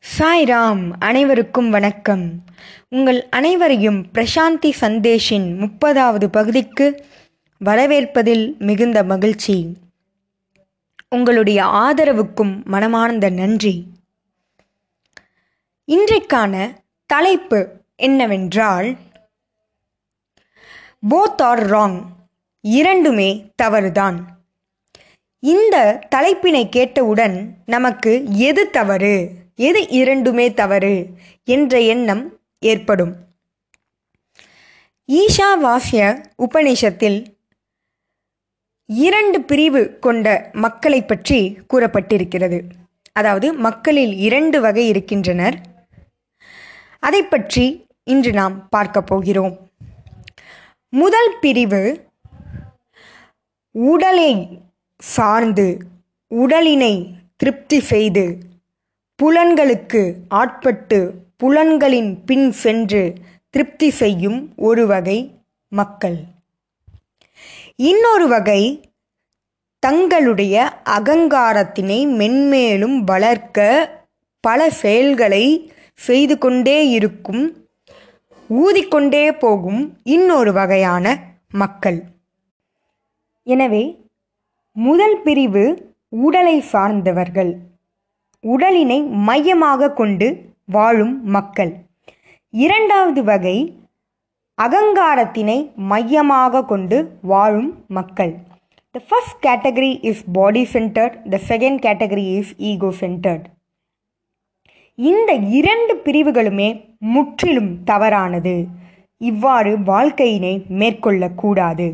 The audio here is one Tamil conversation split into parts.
சாய்ராம் அனைவருக்கும் வணக்கம். உங்கள் அனைவரையும் பிரசாந்தி சந்தேஷின் முப்பதாவது பகுதிக்கு வரவேற்பதில் மிகுந்த மகிழ்ச்சி. உங்களுடைய ஆதரவுக்கும் மனமார்ந்த நன்றி. இன்றைக்கான தலைப்பு என்னவென்றால் போத் ஆர் ராங் இரண்டுமே தவறுதான். இந்த தலைப்பினை கேட்டவுடன் நமக்கு எது தவறு? எது இரண்டுமே தவறு என்ற எண்ணம் ஏற்படும். ஈஷாவாஸ்ய உபநிஷத்தில் இரண்டு பிரிவு கொண்ட மக்களை பற்றி கூறப்பட்டிருக்கிறது. அதாவது மக்களில் இரண்டு வகை இருக்கின்றனர். அதை பற்றி இன்று நாம் பார்க்க போகிறோம். முதல் பிரிவு உடலை சார்ந்து உடலினை திருப்தி செய்து புலன்களுக்கு ஆட்பட்டு புலன்களின் பின் சென்று திருப்தி செய்யும் ஒரு வகை மக்கள். இன்னொரு வகை தங்களுடைய அகங்காரத்தினை மென்மேலும் வளர்க்க பல செயல்களை செய்து கொண்டே இருக்கும் ஊதிக்கொண்டே போகும் இன்னொரு வகையான மக்கள். எனவே முதல் பிரிவு உடலை சார்ந்தவர்கள். உடலினை மையமாக கொண்டு வாழும் மக்கள். இரண்டாவது வகை அகங்காரத்தினை மையமாக கொண்டு வாழும் மக்கள். The first category is body centred the second category is ego centred இந்த இரண்டு பிரிவுகளுமே முற்றிலும் தவறானது. இவ்வாறு வாழ்க்கையினை மேற்கொள்ளக்கூடாது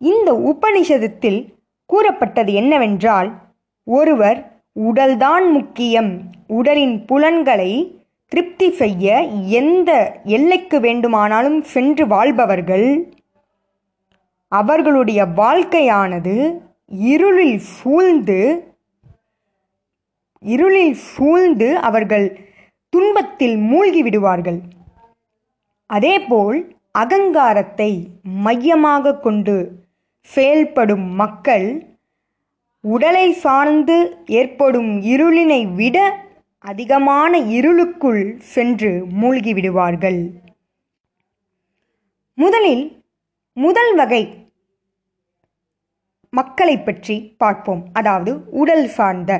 இந்த உபனிஷதத்தில் கூறப்பட்டது என்னவென்றால் ஒருவர் உடல்தான் முக்கியம். உடலின் புலன்களை திருப்தி செய்ய எந்த எல்லைக்கு வேண்டுமானாலும் சென்று வாழ்பவர்கள். அவர்களுடைய வாழ்க்கையானது இருளில் சூழ்ந்து இருளில் சூழ்ந்து அவர்கள் துன்பத்தில் மூழ்கி விடுவார்கள். அதேபோல் அகங்காரத்தை மையமாக கொண்டு செயல்படும் மக்கள் உடலை சார்ந்து ஏற்படும் இருளினை விட அதிகமான இருளுக்குள் சென்று மூழ்கிவிடுவார்கள் முதலில் முதல் வகை மக்களை பற்றி பார்ப்போம். அதாவது உடல் சார்ந்த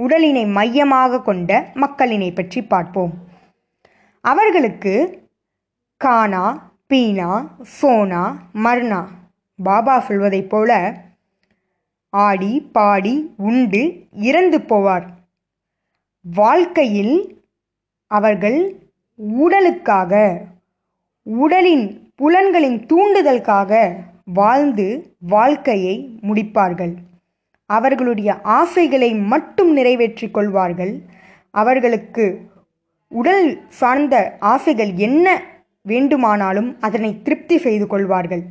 உடலினை மையமாக கொண்ட மக்களினை பற்றி பார்ப்போம். அவர்களுக்கு கானா பீனா சோனா மர்னா பாபா சொல்வதைப் போல ஆடி பாடி உண்டு இறந்து போவார். வாழ்க்கையில் அவர்கள் உடலுக்காக உடலின் புலன்களின் தூண்டுதலுக்காக வாழ்ந்து வாழ்க்கையை முடிப்பார்கள். அவர்களுடைய ஆசைகளை மட்டும் நிறைவேற்றி கொள்வார்கள். அவர்களுக்கு உடல் சார்ந்த ஆசைகள் என்ன வேண்டுமானாலும் அதனை திருப்தி செய்து கொள்வார்கள்.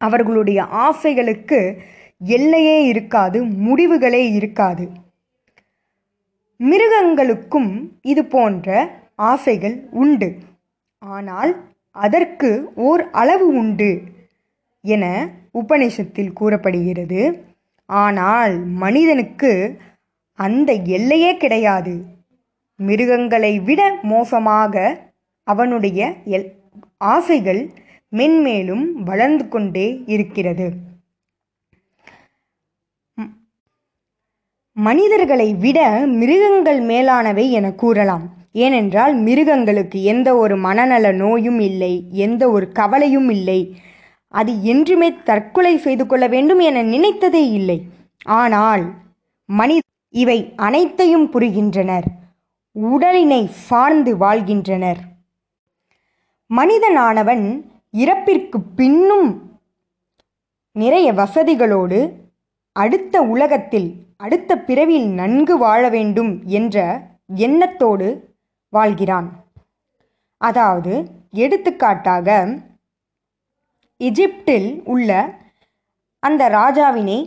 அவர்களுடைய ஆசைகளுக்கு எல்லையே இருக்காது முடிவுகளே இருக்காது. மிருகங்களுக்கும் இது போன்ற ஆசைகள் உண்டு. ஆனால் அதற்கு ஓர் அளவு உண்டு என உபநிஷத்தில் கூறப்படுகிறது. ஆனால் மனிதனுக்கு அந்த எல்லையே கிடையாது. மிருகங்களை விட மோசமாக அவனுடைய எல் ஆசைகள் மென்மேலும் வளர்ந்து கொண்டே இருக்கிறது. மனிதர்களை விட மிருகங்கள் மேலானவை என கூறலாம். ஏனென்றால் மிருகங்களுக்கு எந்த ஒரு மனநல நோயும் இல்லை எந்த ஒரு கவலையும் இல்லை. அது என்றுமே தற்கொலை செய்து கொள்ள வேண்டும் என நினைத்ததே இல்லை. ஆனால் மனி இவை அனைத்தையும் புரிகின்றனர். உடலினை சார்ந்து வாழ்கின்றனர். மனிதனானவன் இறப்பிற்கு பின்னும் நிறைய வசதிகளோடு அடுத்த உலகத்தில் அடுத்த பிறவியில் நன்கு வாழ வேண்டும் என்ற எண்ணத்தோடு வாழ்கிறான். அதாவது எடுத்துக்காட்டாக எஜிப்டில் உள்ள அந்த ராஜாவினை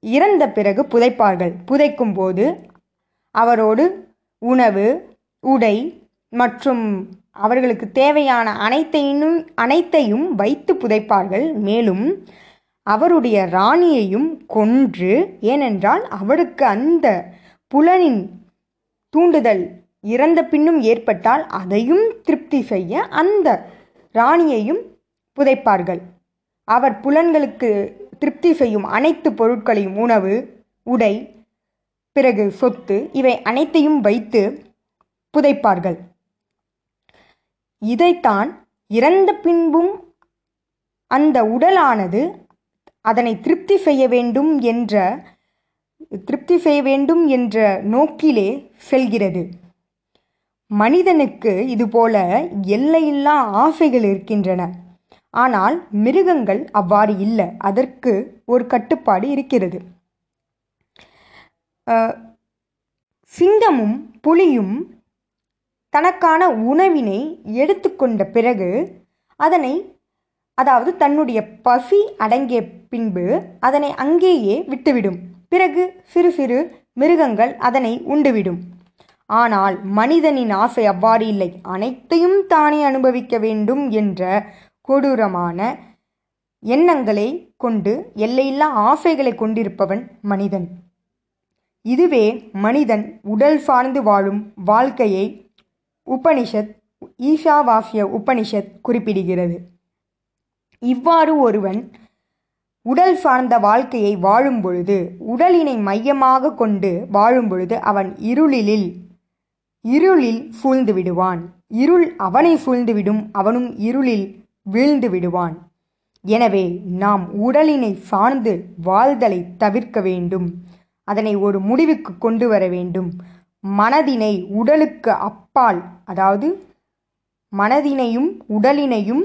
இறந்த பிறகு புதைப்பார்கள். புதைக்கும் போது அவரோடு உணவு உடை மற்றும் அவர்களுக்கு தேவையான அனைத்தையும் அனைத்தையும் வைத்து புதைப்பார்கள். மேலும் அவருடைய ராணியையும் கொன்று ஏனென்றால் அவருக்கு அந்த புலனின் தூண்டுதல் இறந்த பின்னும் ஏற்பட்டால் அதையும் திருப்தி செய்ய அந்த ராணியையும் புதைப்பார்கள். அவர் புலன்களுக்கு திருப்தி செய்யும் அனைத்து பொருட்களையும் உணவு உடை பிறகு சொத்து இவை அனைத்தையும் வைத்து புதைப்பார்கள். இதைத்தான் இறந்த பின்பும் அந்த உடலானது அதனை திருப்தி செய்ய வேண்டும் என்ற திருப்தி செய்ய வேண்டும் என்ற நோக்கிலே செல்கிறது. மனிதனுக்கு இதுபோல எல்லையில்லா ஆசைகள் இருக்கின்றன. ஆனால் மிருகங்கள் அவ்வாறு இல்லை. அதற்கு ஒரு கட்டுப்பாடு இருக்கிறது. சிங்கமும் புலியும் தனக்கான உணவினை எடுத்துக்கொண்ட பிறகு அதனை அதாவது தன்னுடைய பசி அடங்கிய பின்பு அதனை அங்கேயே விட்டுவிடும். பிறகு சிறு சிறு மிருகங்கள் அதனை உண்டுவிடும். ஆனால் மனிதனின் ஆசை அவ்வாறு இல்லை. அனைத்தையும் தானே அனுபவிக்க வேண்டும் என்ற கொடூரமான எண்ணங்களை கொண்டு எல்லையில்லா ஆசைகளை கொண்டிருப்பவன் மனிதன். இதுவே மனிதன் உடல் சார்ந்து வாழும் வாழ்க்கையை உபனிஷத் ஈஷாவாசிய உபனிஷத் குறிப்பிடுகிறது. இவ்வாறு ஒருவன் உடல் சார்ந்த வாழ்க்கையை வாழும் பொழுது உடலினை மையமாக கொண்டு வாழும் பொழுது அவன் இருளிலில் இருளில் சூழ்ந்து விடுவான். இருள் அவனை சூழ்ந்துவிடும் அவனும் இருளில் வீழ்ந்து விடுவான். எனவே நாம் உடலினை சார்ந்து வாழ்தலை தவிர்க்க வேண்டும். அதனை ஒரு முடிவுக்கு கொண்டு வர வேண்டும். மனதினை உடலுக்கு அப்பால் அதாவது மனதினையும் உடலினையும்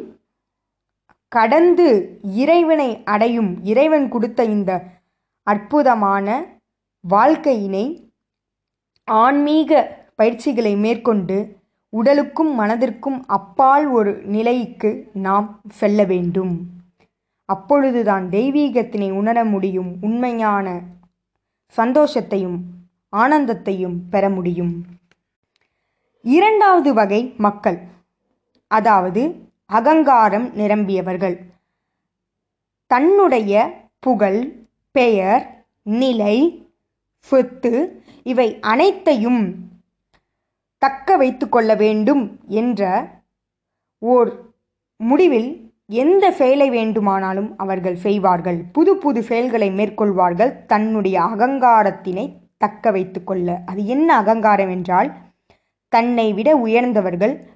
கடந்து இறைவனை அடையும் இறைவன் கொடுத்த இந்த அற்புதமான வாழ்க்கையினை ஆன்மீக பயிற்சிகளை மேற்கொண்டு உடலுக்கும் மனதிற்கும் அப்பால் ஒரு நிலைக்கு நாம் செல்ல வேண்டும். அப்பொழுதுதான் தெய்வீகத்தினை உணர முடியும் உண்மையான சந்தோஷத்தையும் ஆனந்தத்தையும் பெற முடியும். இரண்டாவது வகை மக்கள் அதாவது அகங்காரம் நிரம்பியவர்கள். தன்னுடைய புகழ் பெயர் நிலை சொத்து இவை அனைத்தையும் தக்க வைத்து கொள்ள வேண்டும் என்ற ஓர் முடிவில் எந்த செயலை வேண்டுமானாலும் அவர்கள் செய்வார்கள். புது புது செயல்களை மேற்கொள்வார்கள். தன்னுடைய அகங்காரத்தினை தக்க வைத்து கொள்ள. அது என்ன அகங்காரம் என்றால் தன்னை விட உயர்ந்தவர்கள்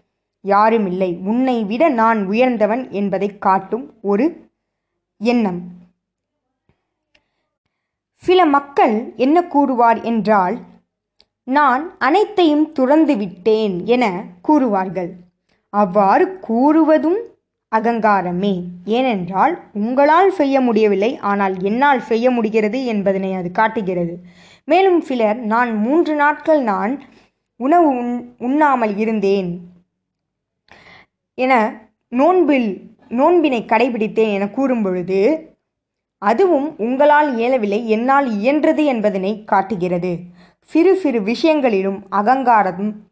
யாரும் இல்லை உன்னை விட நான் உயர்ந்தவன் என்பதை காட்டும் ஒரு எண்ணம். சில மக்கள் என்ன கூறுவார் என்றால் நான் அனைத்தையும் துறந்து விட்டேன் என கூறுவார்கள். அவ்வாறு கூறுவதும் அகங்காரமே. ஏனென்றால் உங்களால் செய்ய முடியவில்லை ஆனால் என்னால் செய்ய முடிகிறது என்பதனை அது காட்டுகிறது. மேலும் சிலர் நான் மூன்று நாட்கள் நான் உணவு உண் உண்ணாமல் இருந்தேன். என நோன்பில் நோன்பினை கடைபிடித்தேன் என கூறும் பொழுது அதுவும் உங்களால் இயலவில்லை என்னால் இயன்றது என்பதனை காட்டுகிறது. சிறு சிறு விஷயங்களிலும் அகங்காரம்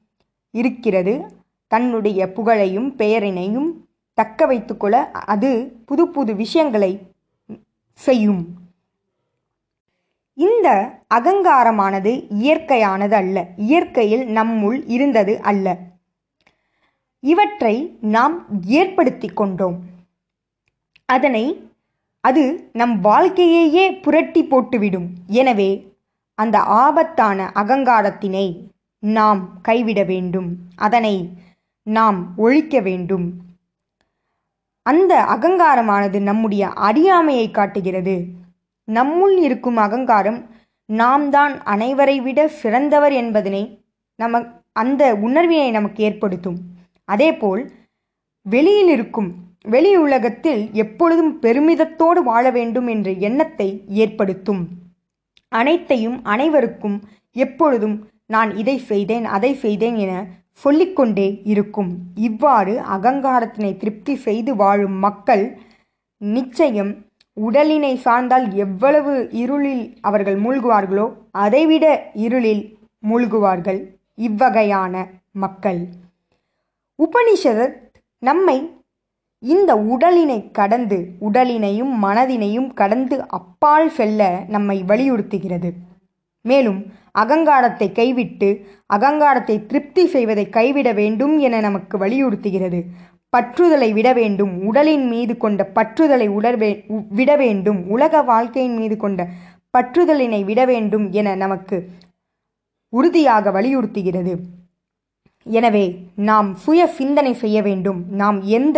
இருக்கிறது. தன்னுடைய புகழையும் பெயரினையும் தக்க வைத்துக்கொள்ள அது புது புது விஷயங்களை செய்யும். இந்த அகங்காரமானது இயற்கையானது அல்ல. இயற்கையில் நம்முள் இருந்தது அல்ல. இவற்றை நாம் ஏற்படுத்தி கொண்டோம். அதனை அது நம் வாழ்க்கையையே புரட்டி போட்டுவிடும். எனவே அந்த ஆபத்தான அகங்காரத்தினை நாம் கைவிட வேண்டும். அதனை நாம் ஒழிக்க வேண்டும். அந்த அகங்காரமானது நம்முடைய அறியாமையை காட்டுகிறது. நம்முள் இருக்கும் அகங்காரம் நாம் தான் அனைவரை விட சிறந்தவர் என்பதனை நம அந்த உணர்வினை நமக்கு ஏற்படுத்தும். அதேபோல் வெளியில் இருக்கும் வெளி உலகத்தில் எப்பொழுதும் பெருமிதத்தோடு வாழ வேண்டும் என்ற எண்ணத்தை ஏற்படுத்தும். அனைத்தையும் அனைவருக்கும் எப்பொழுதும் நான் இதை செய்தேன் அதை செய்தேன் என சொல்லிக்கொண்டே இருக்கும். இவ்வாறு அகங்காரத்தினை திருப்தி செய்து வாழும் மக்கள் நிச்சயம் உடலினை சார்ந்தால் எவ்வளவு இருளில் அவர்கள் மூழ்குவார்களோ அதைவிட இருளில் மூழ்குவார்கள் இவ்வகையான மக்கள். உபனிஷதத் நம்மை இந்த உடலினை கடந்து உடலினையும் மனதினையும் கடந்து அப்பால் செல்ல நம்மை வலியுறுத்துகிறது. மேலும் அகங்காரத்தை கைவிட்டு அகங்காரத்தை திருப்தி செய்வதை கைவிட வேண்டும் என நமக்கு வலியுறுத்துகிறது. பற்றுதலை விட வேண்டும் உடலின் மீது கொண்ட பற்றுதலை உடர்வே விட வேண்டும் உலக வாழ்க்கையின் மீது கொண்ட பற்றுதலினை விட வேண்டும் என நமக்கு உறுதியாக வலியுறுத்துகிறது. எனவே நாம் சுய சிந்தனை செய்ய வேண்டும். நாம் எந்த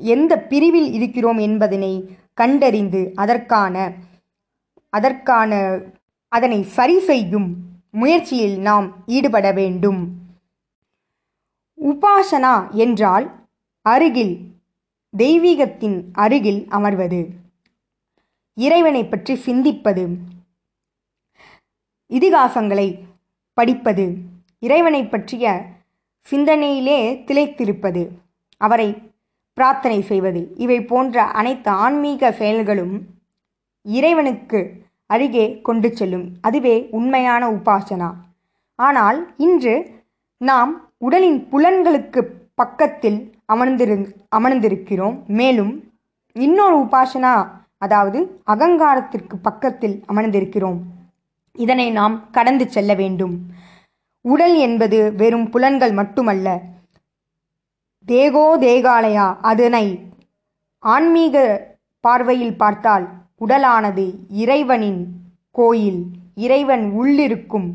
எந்த பிரிவில் இருக்கிறோம் என்பதனை கண்டறிந்து அதற்கான அதற்கான அதனை சரி செய்யும் முயற்சியில் நாம் ஈடுபட வேண்டும். உபாசனா என்றால் அருகில் தெய்வீகத்தின் அருகில் அமர்வது. இறைவனை பற்றி சிந்திப்பது. இதிகாசங்களை படிப்பது. இறைவனை பற்றிய சிந்தனையிலே திளைத்திருப்பது அவரை பிரார்த்தனை செய்வது. இவை போன்ற அனைத்து ஆன்மீக செயல்களும் இறைவனுக்கு அருகே கொண்டு செல்லும். அதுவே உண்மையான உபாசனா. ஆனால் இன்று நாம் உடலின் புலன்களுக்கு பக்கத்தில் அமர்ந்திரு அமர்ந்திருக்கிறோம். மேலும் இன்னொரு உபாசனா அதாவது அகங்காரத்திற்கு பக்கத்தில் அமர்ந்திருக்கிறோம். இதனை நாம் கடந்து செல்ல வேண்டும். உடல் என்பது வெறும் புலன்கள் மட்டுமல்ல. தேகோ தேகாலயா அதனை ஆன்மீக பார்வையில் பார்த்தால் உடலானது இறைவனின் கோயில் இறைவன் உள்ளிருக்கும்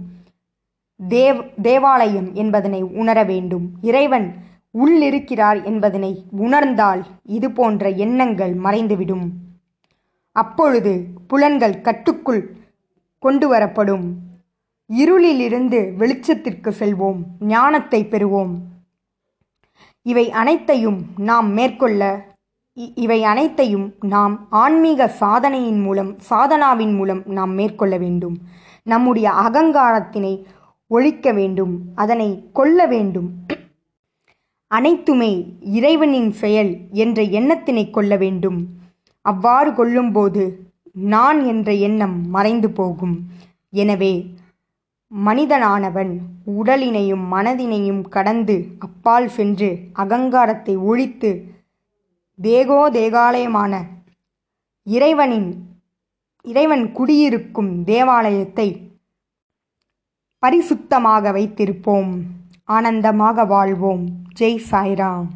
தேவ் தேவாலயம் என்பதனை உணர வேண்டும். இறைவன் உள்ளிருக்கிறார் என்பதனை உணர்ந்தால் இது போன்ற எண்ணங்கள் மறைந்துவிடும். அப்பொழுது புலன்கள் கட்டுக்குள் கொண்டு வரப்படும் இருளிலிருந்து வெளிச்சத்திற்கு செல்வோம் ஞானத்தை பெறுவோம். இவை அனைத்தையும் நாம் மேற்கொள்ள இவை அனைத்தையும் நாம் ஆன்மீக சாதனையின் மூலம் சாதனாவின் மூலம் நாம் மேற்கொள்ள வேண்டும். நம்முடைய அகங்காரத்தினை ஒழிக்க வேண்டும் அதனை கொல்ல வேண்டும். அனைத்துமே இறைவனின் செயல் என்ற எண்ணத்தினை கொள்ள வேண்டும். அவ்வாறு கொள்ளும்போது நான் என்ற எண்ணம் மறைந்து போகும். எனவே மனிதனானவன் உடலினையும் மனதினையும் கடந்து அப்பால் சென்று அகங்காரத்தை ஒழித்து தேகோ தேகாலயமான இறைவனின் இறைவன் குடியிருக்கும் தேவாலயத்தை பரிசுத்தமாக வைத்திருப்போம். ஆனந்தமாக வாழ்வோம். ஜெய் சாய்ராம்.